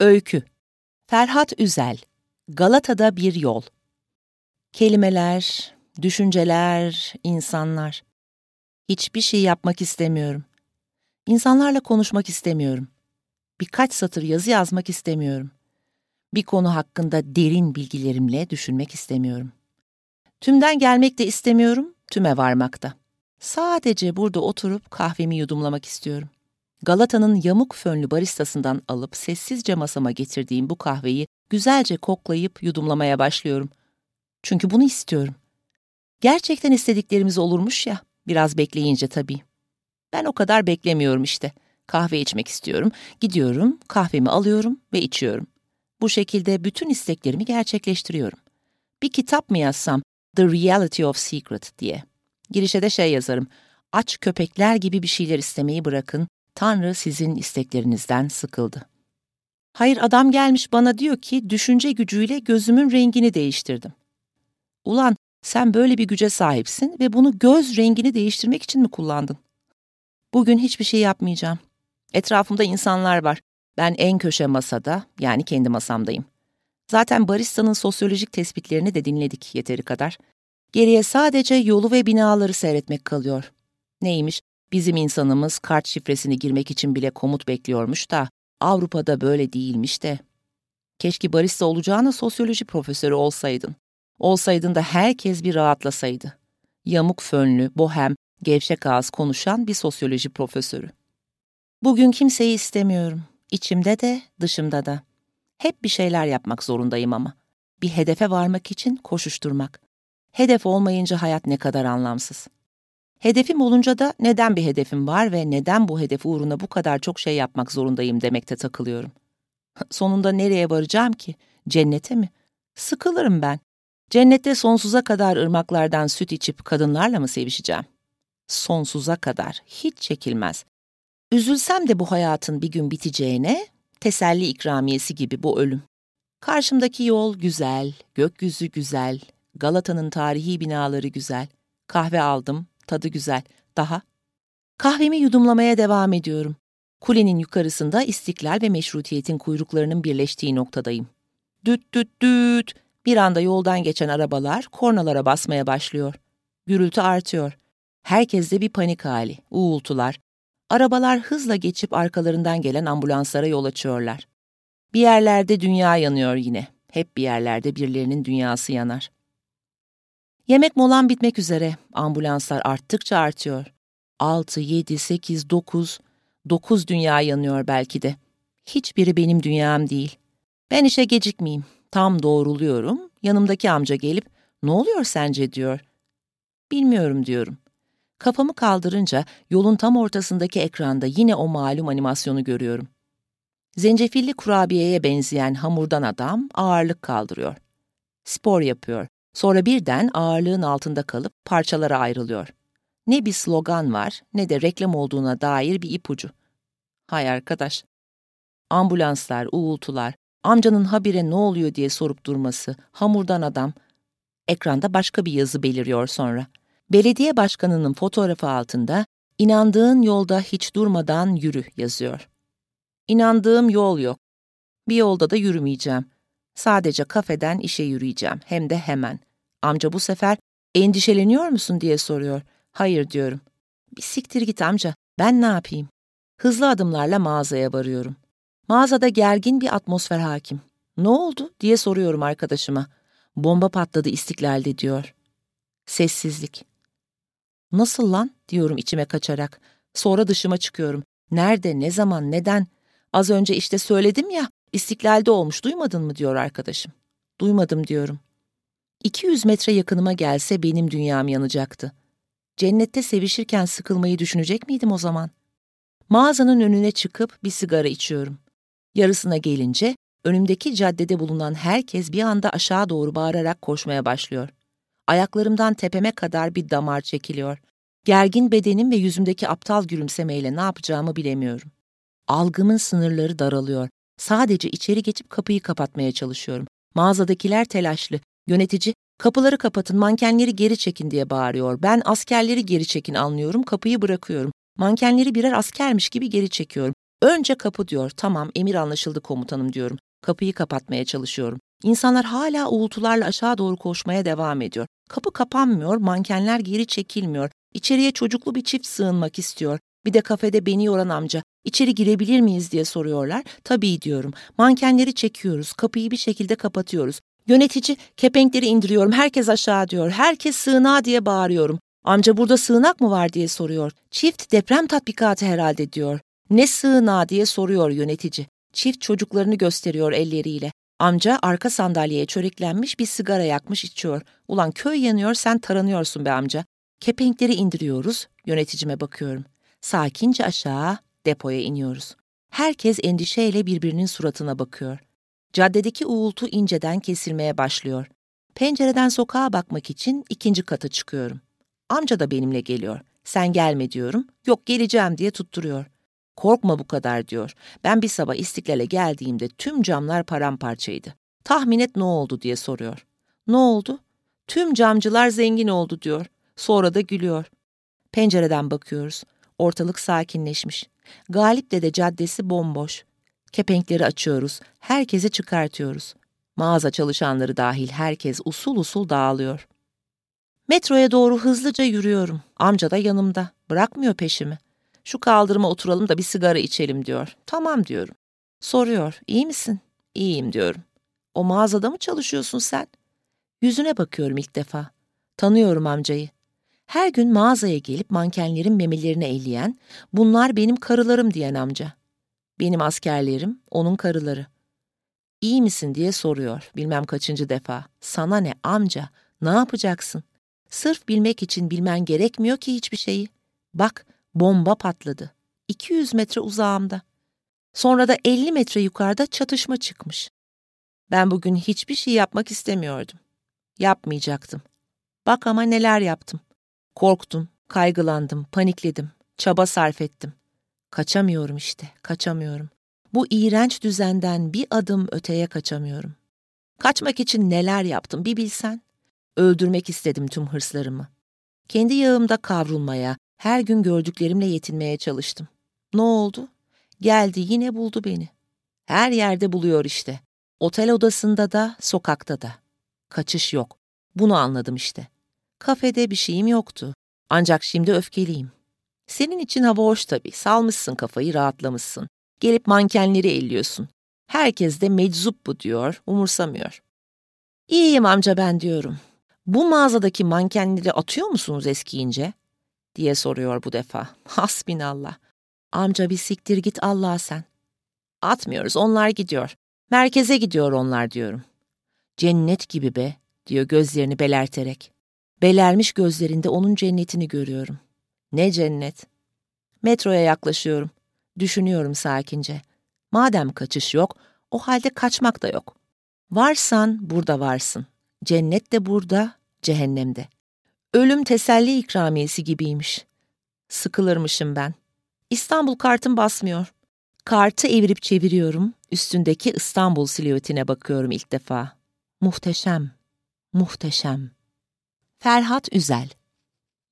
Öykü Ferhat Üzel Galata'da bir yol Kelimeler, düşünceler, insanlar. Hiçbir şey yapmak istemiyorum. İnsanlarla konuşmak istemiyorum. Birkaç satır yazı yazmak istemiyorum. Bir konu hakkında derin bilgilerimle düşünmek istemiyorum. Tümden gelmek de istemiyorum, tüme varmakta. Sadece burada oturup kahvemi yudumlamak istiyorum. Galata'nın yamuk fönlü baristasından alıp sessizce masama getirdiğim bu kahveyi güzelce koklayıp yudumlamaya başlıyorum. Çünkü bunu istiyorum. Gerçekten istediklerimiz olurmuş ya, biraz bekleyince tabii. Ben o kadar beklemiyorum işte. Kahve içmek istiyorum, gidiyorum, kahvemi alıyorum ve içiyorum. Bu şekilde bütün isteklerimi gerçekleştiriyorum. Bir kitap mı yazsam, The Reality of Secret diye. Girişe de şey yazarım, aç köpekler gibi bir şeyler istemeyi bırakın, Tanrı sizin isteklerinizden sıkıldı. Hayır adam gelmiş bana diyor ki düşünce gücüyle gözümün rengini değiştirdim. Ulan sen böyle bir güce sahipsin ve bunu göz rengini değiştirmek için mi kullandın? Bugün hiçbir şey yapmayacağım. Etrafımda insanlar var. Ben en köşe masada, yani kendi masamdayım. Zaten baristanın sosyolojik tespitlerini de dinledik yeteri kadar. Geriye sadece yolu ve binaları seyretmek kalıyor. Neymiş? Bizim insanımız kart şifresini girmek için bile komut bekliyormuş da Avrupa'da böyle değilmiş de. Keşke barista olacağına sosyoloji profesörü olsaydın. Olsaydın da herkes bir rahatlasaydı. Yamuk fönlü, bohem, gevşek ağız konuşan bir sosyoloji profesörü. Bugün kimseyi istemiyorum. İçimde de, dışımda da. Hep bir şeyler yapmak zorundayım ama. Bir hedefe varmak için koşuşturmak. Hedef olmayınca hayat ne kadar anlamsız. Hedefim olunca da neden bir hedefim var ve neden bu hedef uğruna bu kadar çok şey yapmak zorundayım demekte takılıyorum. Sonunda nereye varacağım ki? Cennete mi? Sıkılırım ben. Cennette sonsuza kadar ırmaklardan süt içip kadınlarla mı sevişeceğim? Sonsuza kadar, hiç çekilmez. Üzülsem de bu hayatın bir gün biteceğine, teselli ikramiyesi gibi bu ölüm. Karşımdaki yol güzel, gökyüzü güzel, Galata'nın tarihi binaları güzel. Kahve aldım, tadı güzel. Daha? Kahvemi yudumlamaya devam ediyorum. Kulenin yukarısında istiklal ve meşrutiyetin kuyruklarının birleştiği noktadayım. Düt düt düt. Bir anda yoldan geçen arabalar kornalara basmaya başlıyor. Gürültü artıyor. Herkeste bir panik hali, uğultular. Arabalar hızla geçip arkalarından gelen ambulanslara yol açıyorlar. Bir yerlerde dünya yanıyor yine. Hep bir yerlerde birilerinin dünyası yanar. Yemek molam bitmek üzere. Ambulanslar arttıkça artıyor. Altı, yedi, sekiz, dokuz. Dokuz dünya yanıyor belki de. Hiçbiri benim dünyam değil. Ben işe gecikmeyeyim. Tam doğruluyorum. Yanımdaki amca gelip ne oluyor sence diyor. Bilmiyorum diyorum. Kafamı kaldırınca yolun tam ortasındaki ekranda yine o malum animasyonu görüyorum. Zencefilli kurabiyeye benzeyen hamurdan adam ağırlık kaldırıyor. Spor yapıyor. Sonra birden ağırlığın altında kalıp parçalara ayrılıyor. Ne bir slogan var ne de reklam olduğuna dair bir ipucu. Hay arkadaş. Ambulanslar, uğultular, amcanın habire ne oluyor diye sorup durması, hamurdan adam. Ekranda başka bir yazı beliriyor sonra. Belediye başkanının fotoğrafı altında inandığın yolda hiç durmadan yürü yazıyor. İnandığım yol yok. Bir yolda da yürümeyeceğim. Sadece kafeden işe yürüyeceğim, hem de hemen. Amca bu sefer, endişeleniyor musun diye soruyor. Hayır diyorum. Bir siktir git amca, ben ne yapayım? Hızlı adımlarla mağazaya varıyorum. Mağazada gergin bir atmosfer hakim. Ne oldu diye soruyorum arkadaşıma. Bomba patladı istiklalde diyor. Sessizlik. Nasıl lan diyorum içime kaçarak. Sonra dışıma çıkıyorum. Nerede, ne zaman, neden? Az önce işte söyledim ya, İstiklalde olmuş duymadın mı diyor arkadaşım. Duymadım diyorum. 200 metre yakınıma gelse benim dünyam yanacaktı. Cennette sevişirken sıkılmayı düşünecek miydim o zaman? Mağazanın önüne çıkıp bir sigara içiyorum. Yarısına gelince önümdeki caddede bulunan herkes bir anda aşağı doğru bağırarak koşmaya başlıyor. Ayaklarımdan tepeme kadar bir damar çekiliyor. Gergin bedenim ve yüzümdeki aptal gülümsemeyle ne yapacağımı bilemiyorum. Algımın sınırları daralıyor. Sadece içeri geçip kapıyı kapatmaya çalışıyorum. Mağazadakiler telaşlı. Yönetici, kapıları kapatın, mankenleri geri çekin diye bağırıyor. Ben askerleri geri çekin anlıyorum, kapıyı bırakıyorum. Mankenleri birer askermiş gibi geri çekiyorum. Önce kapı diyor. Tamam emir anlaşıldı komutanım diyorum. Kapıyı kapatmaya çalışıyorum. İnsanlar hala uğultularla aşağı doğru koşmaya devam ediyor. Kapı kapanmıyor, mankenler geri çekilmiyor. İçeriye çocuklu bir çift sığınmak istiyor. Bir de kafede beni yoran amca, içeri girebilir miyiz diye soruyorlar. Tabii diyorum. Mankenleri çekiyoruz, kapıyı bir şekilde kapatıyoruz. Yönetici, kepenkleri indiriyorum, herkes aşağı diyor. Herkes sığınağa diye bağırıyorum. Amca burada sığınak mı var diye soruyor. Çift deprem tatbikatı herhalde diyor. Ne sığınağı diye soruyor yönetici. Çift çocuklarını gösteriyor elleriyle. Amca arka sandalyeye çöreklenmiş bir sigara yakmış içiyor. Ulan köy yanıyor sen taranıyorsun be amca. Kepenkleri indiriyoruz. Yöneticime bakıyorum. Sakince aşağı depoya iniyoruz. Herkes endişeyle birbirinin suratına bakıyor. Caddedeki uğultu inceden kesilmeye başlıyor. Pencereden sokağa bakmak için ikinci kata çıkıyorum. Amca da benimle geliyor. Sen gelme diyorum. Yok geleceğim diye tutturuyor. Korkma bu kadar diyor. Ben bir sabah istiklale geldiğimde tüm camlar paramparçaydı. Tahmin et ne oldu diye soruyor. Ne oldu? Tüm camcılar zengin oldu diyor. Sonra da gülüyor. Pencereden bakıyoruz. Ortalık sakinleşmiş. Galip Dede Caddesi bomboş. Kepenkleri açıyoruz. Herkesi çıkartıyoruz. Mağaza çalışanları dahil herkes usul usul dağılıyor. Metroya doğru hızlıca yürüyorum. Amca da yanımda. Bırakmıyor peşimi. Şu kaldırıma oturalım da bir sigara içelim diyor. Tamam diyorum. Soruyor. İyi misin? İyiyim diyorum. O mağazada mı çalışıyorsun sen? Yüzüne bakıyorum ilk defa. Tanıyorum amcayı. Her gün mağazaya gelip mankenlerin memelerini elleyen, bunlar benim karılarım diyen amca. Benim askerlerim, onun karıları. İyi misin diye soruyor, bilmem kaçıncı defa. Sana ne amca, ne yapacaksın? Sırf bilmek için bilmen gerekmiyor ki hiçbir şeyi. Bak, bomba patladı. 200 metre uzağımda. Sonra da 50 metre yukarıda çatışma çıkmış. Ben bugün hiçbir şey yapmak istemiyordum. Yapmayacaktım. Bak ama neler yaptım. Korktum, kaygılandım, panikledim, çaba sarf ettim. Kaçamıyorum işte, kaçamıyorum. Bu iğrenç düzenden bir adım öteye kaçamıyorum. Kaçmak için neler yaptım bir bilsen. Öldürmek istedim tüm hırslarımı. Kendi yağımda kavrulmaya, her gün gördüklerimle yetinmeye çalıştım. Ne oldu? Geldi yine buldu beni. Her yerde buluyor işte. Otel odasında da, sokakta da. Kaçış yok. Bunu anladım işte. Kafede bir şeyim yoktu. Ancak şimdi öfkeliyim. Senin için hava hoş tabii. Salmışsın kafayı, rahatlamışsın. Gelip mankenleri elliyorsun. Herkes de meczup bu diyor, umursamıyor. İyiyim amca ben diyorum. Bu mağazadaki mankenleri atıyor musunuz eskiyince? diye soruyor bu defa. Hasbinallah. Amca bir siktir git Allah'a sen. Atmıyoruz, onlar gidiyor. Merkeze gidiyor onlar diyorum. Cennet gibi be, diyor gözlerini belerterek. Belermiş gözlerinde onun cennetini görüyorum. Ne cennet? Metroya yaklaşıyorum. Düşünüyorum sakince. Madem kaçış yok, o halde kaçmak da yok. Varsan burada varsın. Cennet de burada, cehennemde. Ölüm teselli ikramiyesi gibiymiş. Sıkılırmışım ben. İstanbul kartım basmıyor. Kartı evirip çeviriyorum. Üstündeki İstanbul silüetine bakıyorum ilk defa. Muhteşem, muhteşem. Ferhat Üzel